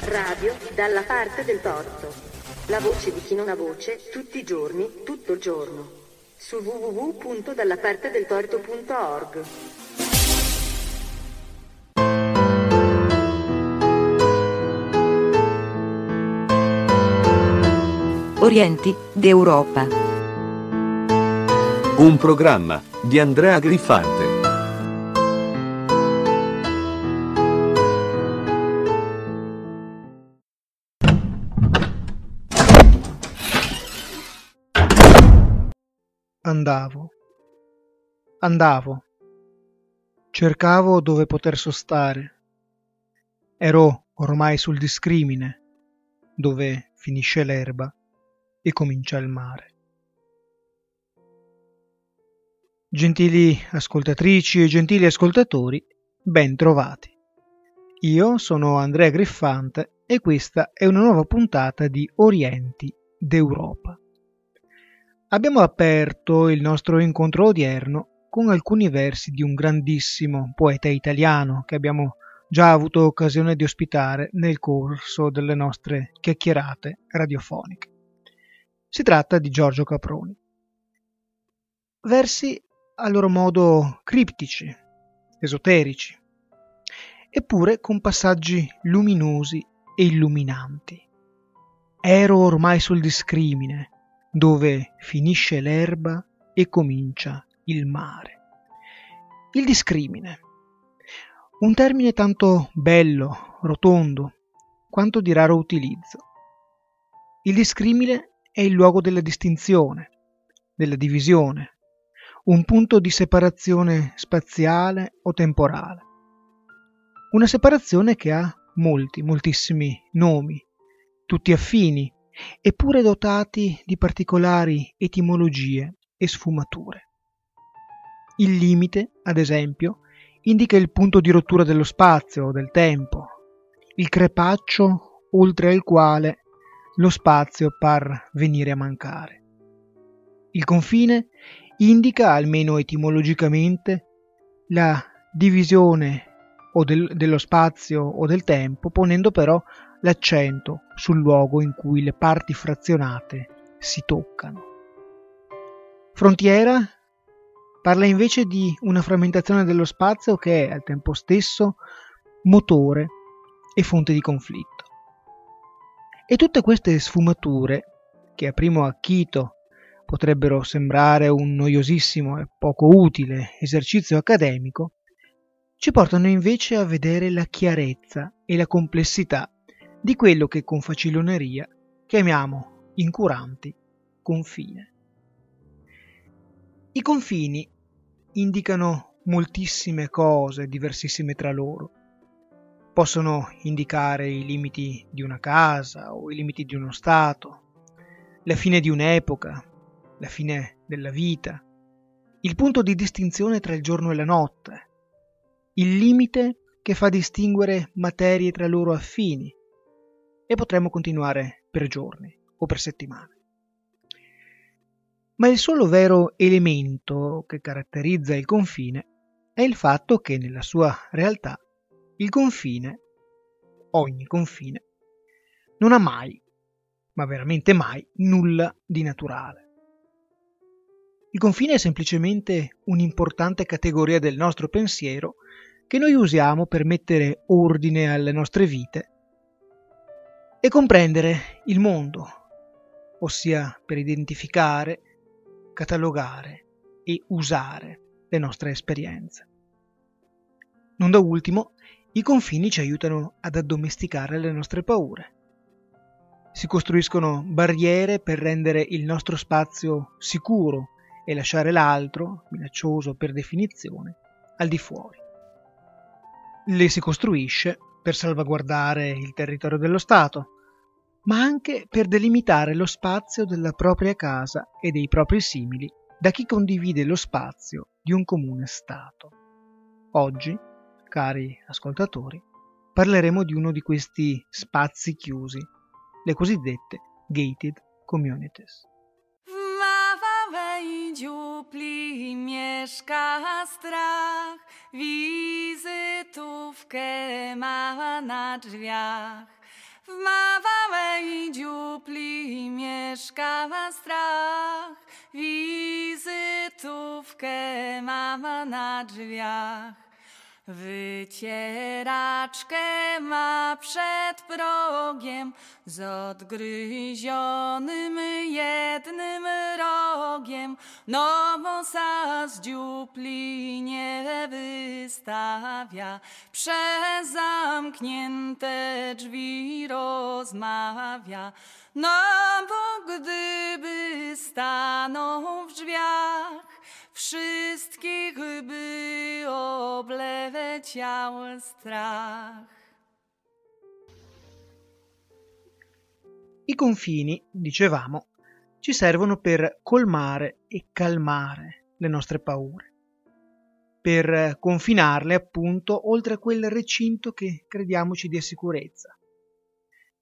Radio dalla parte del torto. La voce di chi non ha voce, tutti i giorni, tutto il giorno. Su www.dallapartedeltorto.org. Orienti d'Europa. Un programma di Andrea Griffante. Andavo, andavo, cercavo dove poter sostare. Ero ormai sul discrimine, dove finisce l'erba e comincia il mare. Gentili ascoltatrici e gentili ascoltatori, ben trovati. Io sono Andrea Griffante e questa è una nuova puntata di Orienti d'Europa. Abbiamo aperto il nostro incontro odierno con alcuni versi di un grandissimo poeta italiano che abbiamo già avuto occasione di ospitare nel corso delle nostre chiacchierate radiofoniche. Si tratta di Giorgio Caproni. Versi a loro modo criptici, esoterici, eppure con passaggi luminosi e illuminanti. Ero ormai sul discrimine, dove finisce l'erba e comincia il mare. Il discrimine. Un termine tanto bello, rotondo, quanto di raro utilizzo. Il discrimine è il luogo della distinzione, della divisione, un punto di separazione spaziale o temporale. Una separazione che ha molti, moltissimi nomi, tutti affini, eppure dotati di particolari etimologie e sfumature. Il limite, ad esempio, indica il punto di rottura dello spazio o del tempo, il crepaccio oltre il quale lo spazio par venire a mancare. Il confine indica, almeno etimologicamente, la divisione o del, dello spazio o del tempo, ponendo però l'accento sul luogo in cui le parti frazionate si toccano. Frontiera parla invece di una frammentazione dello spazio che è al tempo stesso motore e fonte di conflitto. E tutte queste sfumature, che a primo acchito potrebbero sembrare un noiosissimo e poco utile esercizio accademico, ci portano invece a vedere la chiarezza e la complessità di quello che con faciloneria chiamiamo incuranti confine. I confini indicano moltissime cose diversissime tra loro. Possono indicare i limiti di una casa o i limiti di uno Stato, la fine di un'epoca, la fine della vita, il punto di distinzione tra il giorno e la notte, il limite che fa distinguere materie tra loro affini, e potremmo continuare per giorni o per settimane. Ma il solo vero elemento che caratterizza il confine è il fatto che nella sua realtà il confine, ogni confine, non ha mai, ma veramente mai, nulla di naturale. Il confine è semplicemente un'importante categoria del nostro pensiero che noi usiamo per mettere ordine alle nostre vite e comprendere il mondo, ossia per identificare, catalogare e usare le nostre esperienze. Non da ultimo, i confini ci aiutano ad addomesticare le nostre paure. Si costruiscono barriere per rendere il nostro spazio sicuro e lasciare l'altro, minaccioso per definizione, al di fuori. Le si costruisce per salvaguardare il territorio dello Stato, ma anche per delimitare lo spazio della propria casa e dei propri simili da chi condivide lo spazio di un comune Stato. Oggi, cari ascoltatori, parleremo di uno di questi spazi chiusi, le cosiddette gated communities. dziupli mieszka strach, wizytówkę ma na drzwiach. W małej dziupli mieszka strach, wizytówkę ma na drzwiach. Wycieraczkę ma przed progiem z odgryzionym jednym rogiem. Nosa z dziupli nie wystawia, przez zamknięte drzwi rozmawia. No bo gdyby stanął w drzwiach, wszystkich by obleciał strach. I confini, dicevamo, ci servono per colmare e calmare le nostre paure, per confinarle appunto oltre a quel recinto che crediamo ci dia sicurezza.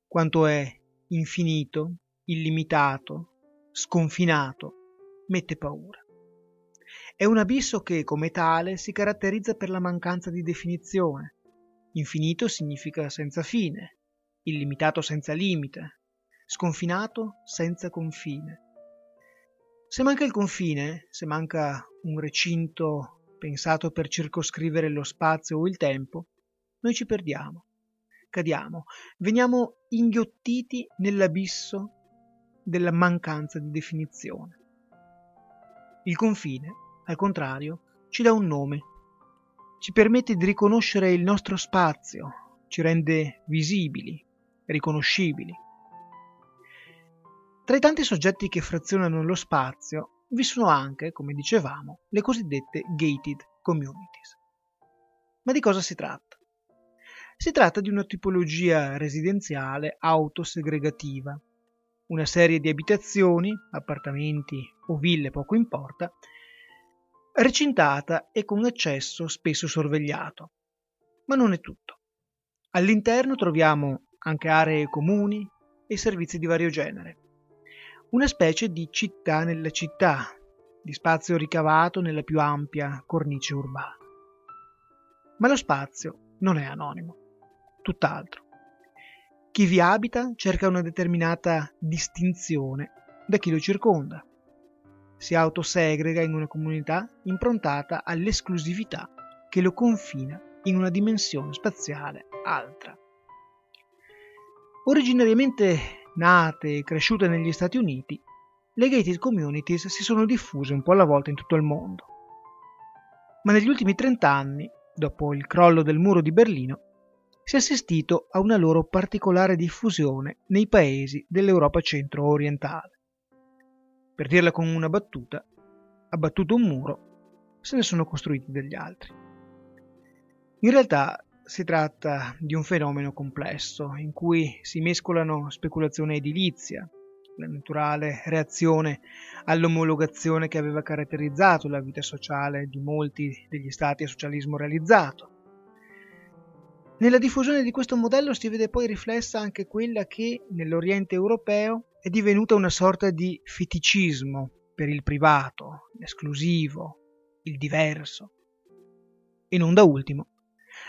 Quanto è infinito, illimitato, sconfinato, mette paura. È un abisso che, come tale, si caratterizza per la mancanza di definizione. Infinito significa senza fine, illimitato senza limite, sconfinato senza confine. Se manca il confine, se manca un recinto pensato per circoscrivere lo spazio o il tempo, noi ci perdiamo, cadiamo, veniamo inghiottiti nell'abisso della mancanza di definizione. Il confine al contrario, ci dà un nome, ci permette di riconoscere il nostro spazio, ci rende visibili, riconoscibili. Tra i tanti soggetti che frazionano lo spazio vi sono anche, come dicevamo, le cosiddette gated communities. Ma di cosa si tratta? Si tratta di una tipologia residenziale autosegregativa, una serie di abitazioni, appartamenti o ville poco importa, recintata e con accesso spesso sorvegliato. Ma non è tutto. All'interno troviamo anche aree comuni e servizi di vario genere. Una specie di città nella città, di spazio ricavato nella più ampia cornice urbana. Ma lo spazio non è anonimo, tutt'altro. Chi vi abita cerca una determinata distinzione da chi lo circonda si autosegrega in una comunità improntata all'esclusività che lo confina in una dimensione spaziale altra. Originariamente nate e cresciute negli Stati Uniti, le gated communities si sono diffuse un po' alla volta in tutto il mondo. Ma negli ultimi 30 anni, dopo il crollo del muro di Berlino, si è assistito a una loro particolare diffusione nei paesi dell'Europa centro-orientale. Per dirla con una battuta, abbattuto un muro, se ne sono costruiti degli altri. In realtà si tratta di un fenomeno complesso in cui si mescolano speculazione edilizia, la naturale reazione all'omologazione che aveva caratterizzato la vita sociale di molti degli stati a socialismo realizzato. Nella diffusione di questo modello si vede poi riflessa anche quella che nell'Oriente europeo è divenuta una sorta di feticismo per il privato, l'esclusivo, il diverso. E non da ultimo,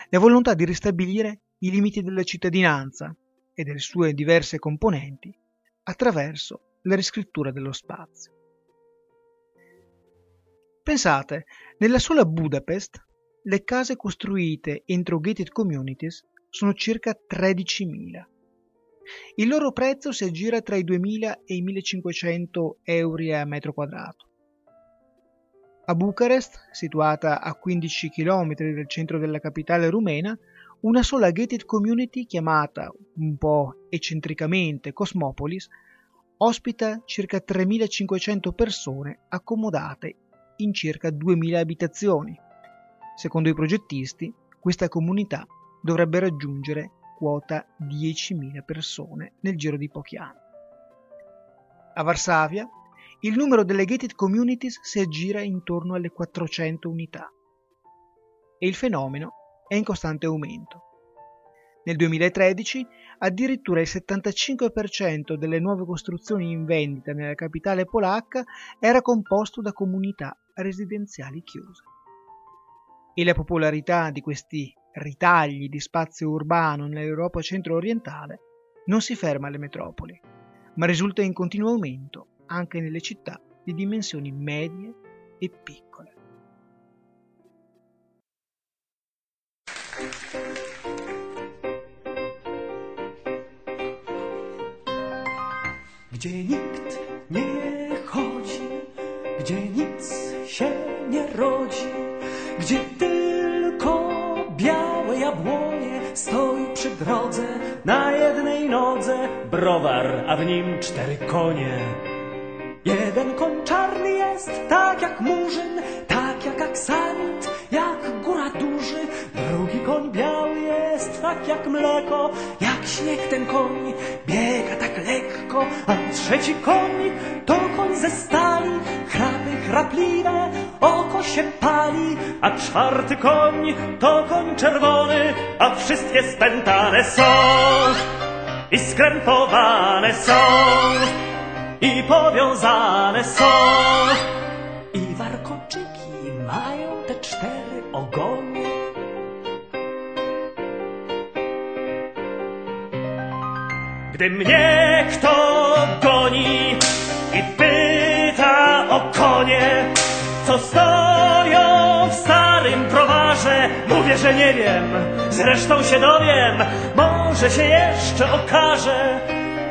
la volontà di ristabilire i limiti della cittadinanza e delle sue diverse componenti attraverso la riscrittura dello spazio. Pensate, nella sola Budapest le case costruite entro gated communities sono circa 13.000 il loro prezzo si aggira tra i 2.000 e i 1.500 euro a metro quadrato. A Bucarest, situata a 15 km dal centro della capitale rumena, una sola gated community chiamata, un po' eccentricamente Cosmopolis, ospita circa 3.500 persone accomodate in circa 2.000 abitazioni. Secondo i progettisti, questa comunità dovrebbe raggiungere quota 10.000 persone nel giro di pochi anni. A Varsavia il numero delle gated communities si aggira intorno alle 400 unità e il fenomeno è in costante aumento. Nel 2013 addirittura il 75% delle nuove costruzioni in vendita nella capitale polacca era composto da comunità residenziali chiuse. E la popolarità di questi ritagli di spazio urbano nell'Europa centro-orientale non si ferma alle metropoli, ma risulta in continuo aumento anche nelle città di dimensioni medie e piccole. Gdzie nikt nie chodzi, gdzie nic się nie rodzi, gdzie tylko białe jabłonie stoi przy drodze na jednej nodze browar, a w nim cztery konie. Jeden koń czarny jest, tak jak murzyn, tak jak aksanit, jak góra duży. Drugi koń biały jest, tak jak mleko, jak śnieg ten koń, biega tak lekko. A trzeci koń to koń ze stali, chrapy chrapliwe, oko się pali. A czwarty koń to koń czerwony, a wszystkie spętane są i skrępowane są i powiązane są. I warkoczyki mają te cztery ogony. Gdy mnie kto goni i pyta o konie, co stoją w starym browarze, mówię, że nie wiem, zresztą się dowiem, może się jeszcze okaże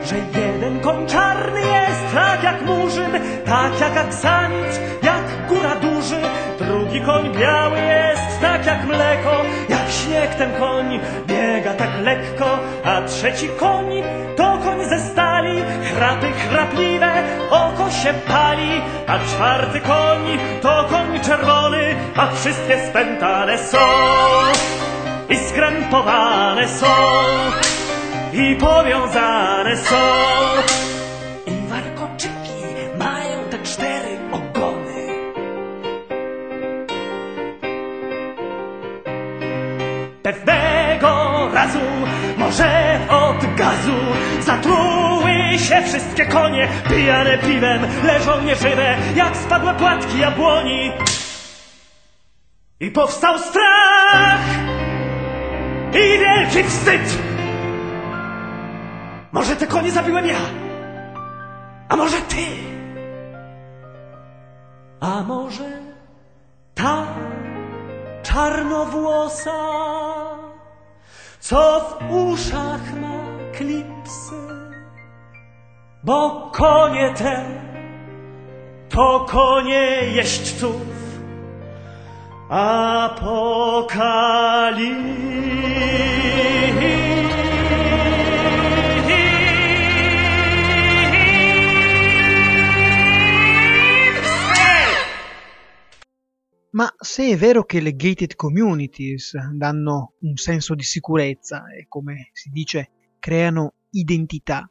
że jeden koń czarny jest tak jak murzyn, tak jak aksanit, jak góra duży. Drugi koń biały jest tak jak mleko, jak śnieg ten koń biega tak lekko. A trzeci koń to koń ze stali, chrapy chrapliwe, oko się pali. A czwarty koń to koń czerwony, a wszystkie spętane są i skrępowane są i powiązane są. I warkoczyki mają te cztery ogony. Pewnego razu, może od gazu, zatruły się wszystkie konie, pijane piwem, leżą nieżywe, jak spadłe płatki jabłoni. I powstał strach i wielki wstyd. Może te konie zabiłem ja? A może ty? A może ta czarnowłosa, co w uszach ma klipsy? Bo konie te to konie jeźdźców apokalipsi. Ma se è vero che le gated communities danno un senso di sicurezza e, come si dice, creano identità,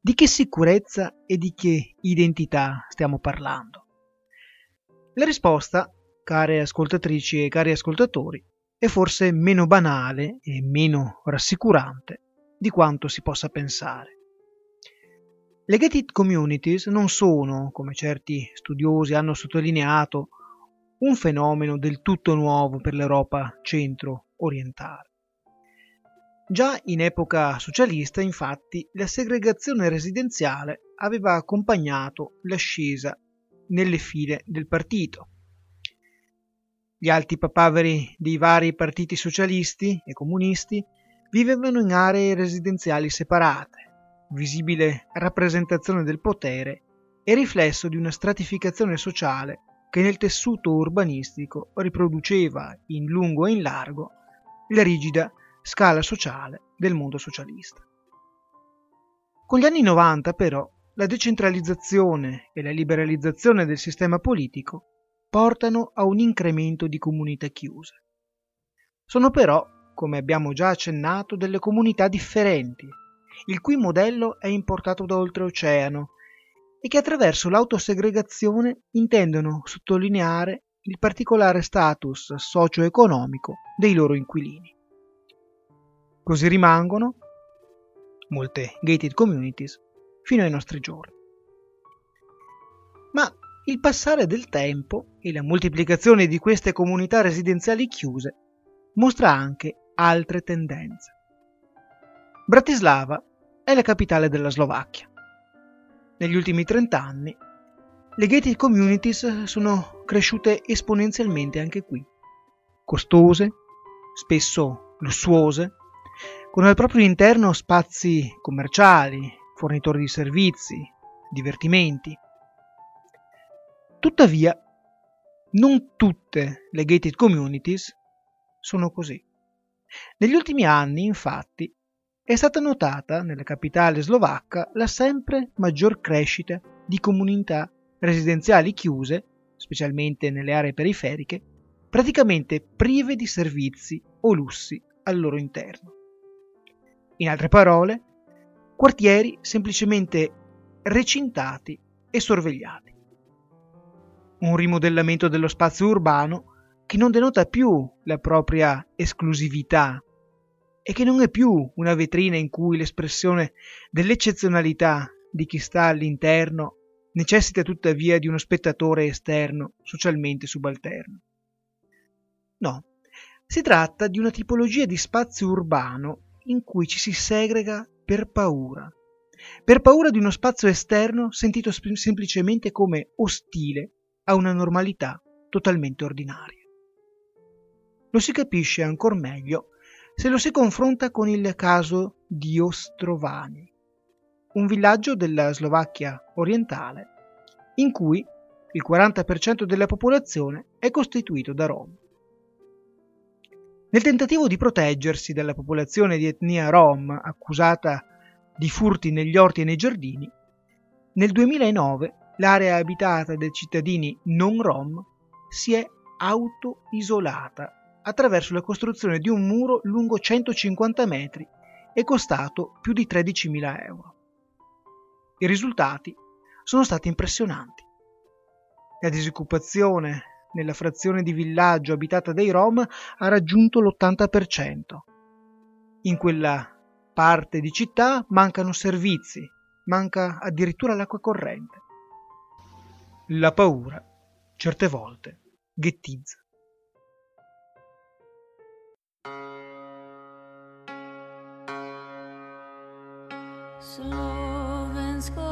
di che sicurezza e di che identità stiamo parlando? La risposta, care ascoltatrici e cari ascoltatori, è forse meno banale e meno rassicurante di quanto si possa pensare. Le gated communities non sono, come certi studiosi hanno sottolineato, un fenomeno del tutto nuovo per l'Europa centro-orientale. Già in epoca socialista, infatti, la segregazione residenziale aveva accompagnato l'ascesa nelle file del partito. Gli alti papaveri dei vari partiti socialisti e comunisti vivevano in aree residenziali separate, visibile rappresentazione del potere e riflesso di una stratificazione sociale che nel tessuto urbanistico riproduceva in lungo e in largo la rigida scala sociale del mondo socialista. Con gli anni 90 però la decentralizzazione e la liberalizzazione del sistema politico portano a un incremento di comunità chiuse. Sono però, come abbiamo già accennato, delle comunità differenti, il cui modello è importato da oltreoceano e che attraverso l'autosegregazione intendono sottolineare il particolare status socio-economico dei loro inquilini. Così rimangono molte gated communities fino ai nostri giorni. Ma il passare del tempo e la moltiplicazione di queste comunità residenziali chiuse mostra anche altre tendenze. Bratislava è la capitale della Slovacchia. Negli ultimi 30 anni le gated communities sono cresciute esponenzialmente anche qui, costose, spesso lussuose, con al proprio interno spazi commerciali, fornitori di servizi, divertimenti. Tuttavia, non tutte le gated communities sono così. Negli ultimi anni, infatti, è stata notata nella capitale slovacca la sempre maggior crescita di comunità residenziali chiuse, specialmente nelle aree periferiche, praticamente prive di servizi o lussi al loro interno. In altre parole, quartieri semplicemente recintati e sorvegliati. Un rimodellamento dello spazio urbano che non denota più la propria esclusività e che non è più una vetrina in cui l'espressione dell'eccezionalità di chi sta all'interno necessita tuttavia di uno spettatore esterno socialmente subalterno. No, si tratta di una tipologia di spazio urbano in cui ci si segrega per paura, per paura di uno spazio esterno sentito sp- semplicemente come ostile a una normalità totalmente ordinaria. Lo si capisce ancor meglio se lo si confronta con il caso di Ostrovani, un villaggio della Slovacchia orientale in cui il 40% della popolazione è costituito da rom. Nel tentativo di proteggersi dalla popolazione di etnia rom accusata di furti negli orti e nei giardini, nel 2009 l'area abitata dai cittadini non rom si è auto-isolata attraverso la costruzione di un muro lungo 150 metri e costato più di 13.000 euro. I risultati sono stati impressionanti. La disoccupazione nella frazione di villaggio abitata dai Rom ha raggiunto l'80%. In quella parte di città mancano servizi, manca addirittura l'acqua corrente. La paura, certe volte, ghettizza. Slovensko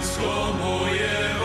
zwycięstwo moje.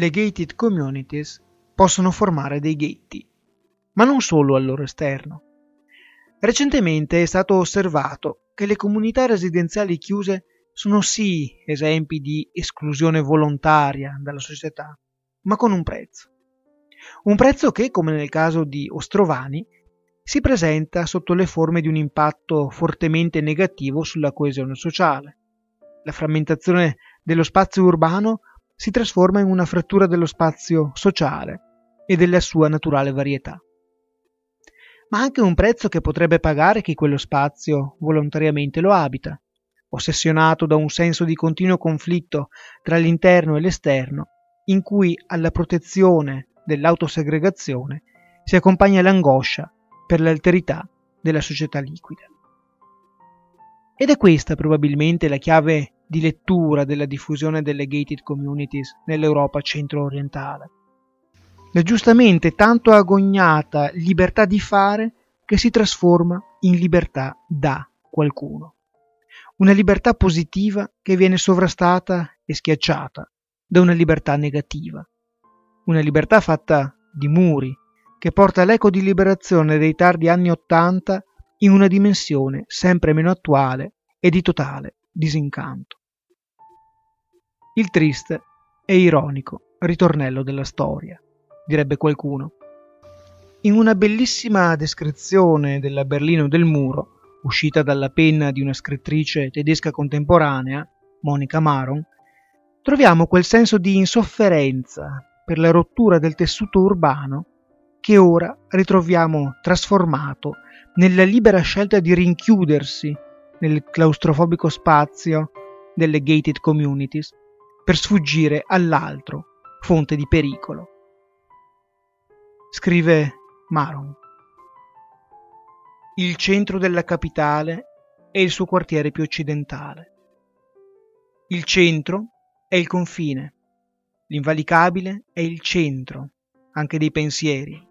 Le gated communities possono formare dei ghetti, ma non solo al loro esterno. Recentemente è stato osservato che le comunità residenziali chiuse sono sì esempi di esclusione volontaria dalla società, ma con un prezzo. Un prezzo che, come nel caso di Ostrovani, si presenta sotto le forme di un impatto fortemente negativo sulla coesione sociale. La frammentazione dello spazio urbano si trasforma in una frattura dello spazio sociale e della sua naturale varietà. Ma anche un prezzo che potrebbe pagare chi quello spazio volontariamente lo abita, ossessionato da un senso di continuo conflitto tra l'interno e l'esterno, in cui alla protezione dell'autosegregazione si accompagna l'angoscia per l'alterità della società liquida. Ed è questa probabilmente la chiave di lettura della diffusione delle gated communities nell'Europa centro-orientale. La giustamente tanto agognata libertà di fare che si trasforma in libertà da qualcuno. Una libertà positiva che viene sovrastata e schiacciata da una libertà negativa. Una libertà fatta di muri, che porta l'eco di liberazione dei tardi anni Ottanta in una dimensione sempre meno attuale e di totale disincanto. Il triste e ironico ritornello della storia, direbbe qualcuno. In una bellissima descrizione della Berlino del Muro, uscita dalla penna di una scrittrice tedesca contemporanea, Monica Maron, troviamo quel senso di insofferenza per la rottura del tessuto urbano che ora ritroviamo trasformato nella libera scelta di rinchiudersi nel claustrofobico spazio delle gated communities per sfuggire all'altro, fonte di pericolo. Scrive Maron. Il centro della capitale è il suo quartiere più occidentale. Il centro è il confine. L'invalicabile è il centro, anche dei pensieri.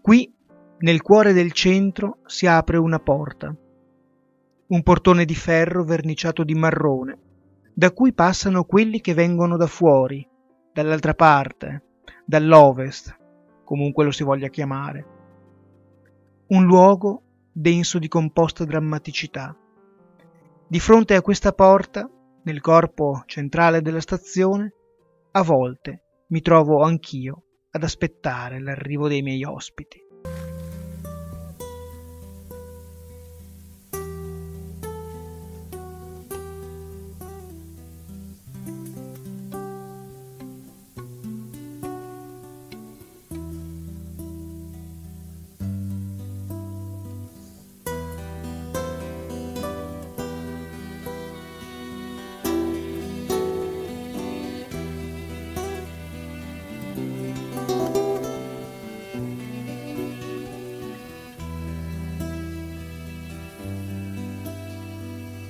Qui, nel cuore del centro, si apre una porta. Un portone di ferro verniciato di marrone, da cui passano quelli che vengono da fuori, dall'altra parte, dall'ovest, comunque lo si voglia chiamare. Un luogo denso di composta drammaticità. Di fronte a questa porta, nel corpo centrale della stazione, a volte mi trovo anch'io ad aspettare l'arrivo dei miei ospiti.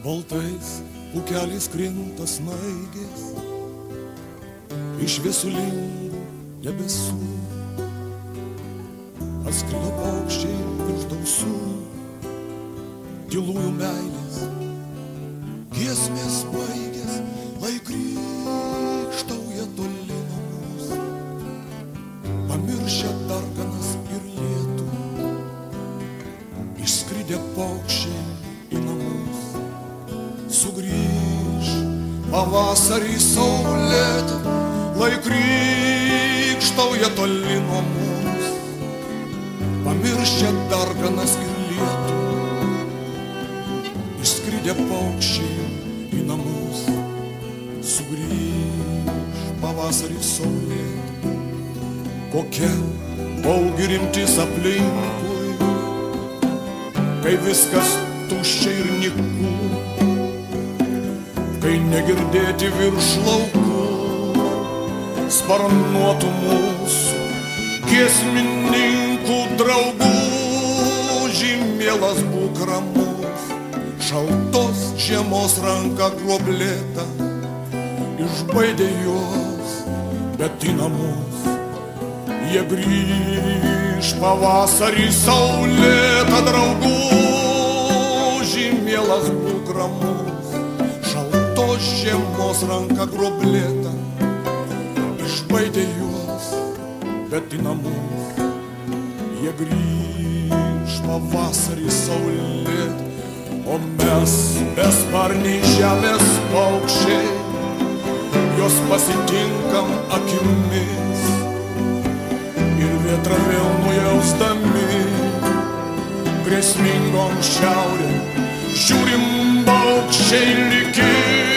Baltais upeliais krinta snaigės iš viesulingų debesų. Atskrido paukščiai virš dausų, tylųjų meilės, giesmės baigės, lai grįžtauja toli nuo mūsų, pamiršę darganas ir lietų, išskridę paukščiai sugrįž pavasarį saulėtą, lai krikštauja toli nuo mūsų, pamiršę darganas ir lietų, išskridę paukščiai į namus, sugrįž pavasarį. saulėtą, kokia baugi rimtis aplinkui, kai viskas tuščia ir nikų, kai negirdėti virš laukų, sparnuotų mūsų giesmininkų draugų, žymėlas būk ramus, šaltos žiemos ranka groblėta, išbaidė juos, bet į namus. Jie grįž pavasarį saulėtą draugų, žymėlas būk ramus, žiemos ranka groblėta, išbaidė juos, bet į namus. Jie grįž pavasarį saulėtą, o mes besparniai žemės paukščiai, juos pasitinkam akimis ir vietrą vėl nujausdami grėsmingom šiaurėm žiūrim paukščiai likimas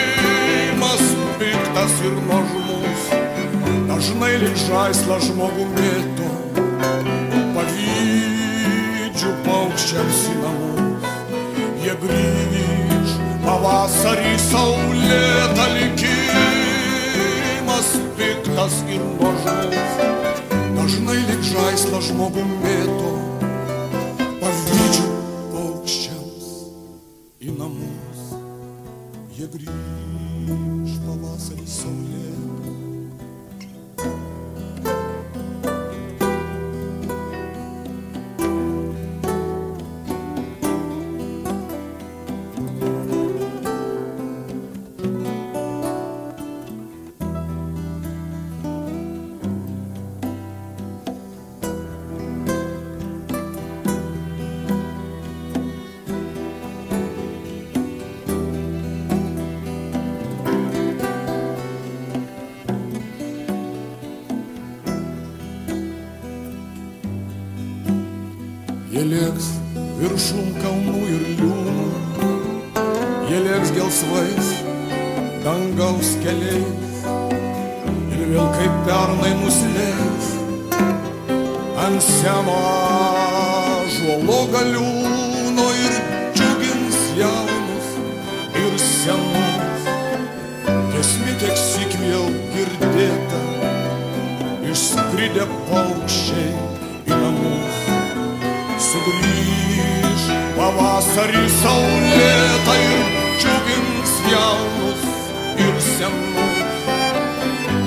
piktas ir nuožmus dažnai lyg žaislą žmogų mėto pavydžiu paukščiams į namus. Jie grįž pavasarį saulėtą likimas piktas ir nuožmus dažnai lyg žaislą žmogų mėto pavydžiu paukščiams į namus. Jie grįž Say so yeah dangaus keliais ir vėl kaip pernai nusileis ant seno žuolo galiūno ir džiugins jaunus ir senus. Esmė tiek sik vėl girdėta, išskridę paukščiai į namus sugrįž pavasarį saulėtą ir džiugins jaunus giesmių,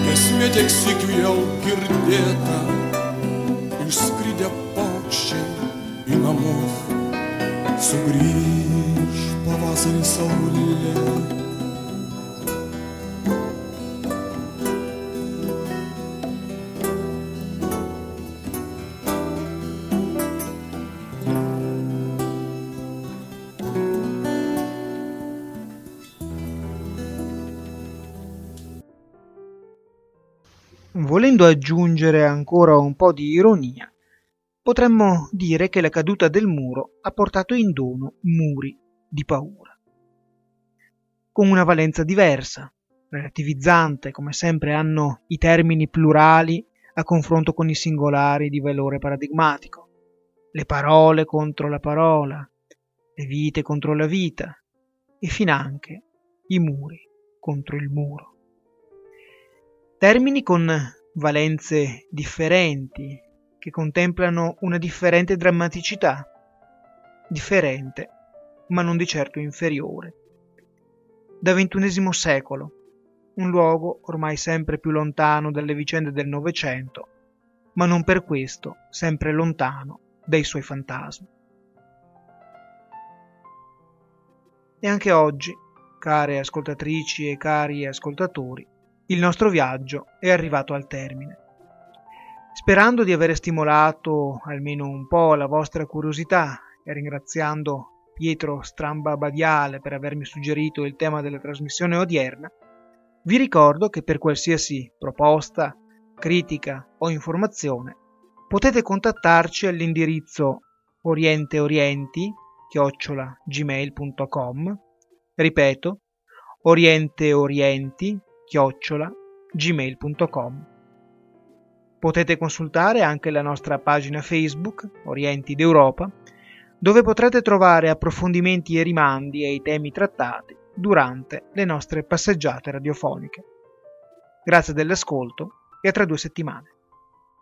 giesmė tiek sikių jau girdėta, išskridę paukščiai į namus, sugrįž pavasarį saulė. Volendo aggiungere ancora un po' di ironia, potremmo dire che la caduta del muro ha portato in dono muri di paura. Con una valenza diversa, relativizzante, come sempre hanno i termini plurali a confronto con i singolari di valore paradigmatico, le parole contro la parola, le vite contro la vita e finanche i muri contro il muro. Termini con valenze differenti che contemplano una differente drammaticità, differente ma non di certo inferiore. Da ventunesimo secolo, un luogo ormai sempre più lontano dalle vicende del Novecento, ma non per questo sempre lontano dai suoi fantasmi. E anche oggi, care ascoltatrici e cari ascoltatori, il nostro viaggio è arrivato al termine. Sperando di aver stimolato almeno un po' la vostra curiosità e ringraziando Pietro Stramba Badiale per avermi suggerito il tema della trasmissione odierna, vi ricordo che per qualsiasi proposta, critica o informazione potete contattarci all'indirizzo orienteorienti gmail.com ripeto orienteorienti chiocciola gmail.com. Potete consultare anche la nostra pagina Facebook, Orienti d'Europa, dove potrete trovare approfondimenti e rimandi ai temi trattati durante le nostre passeggiate radiofoniche. Grazie dell'ascolto e a tra due settimane.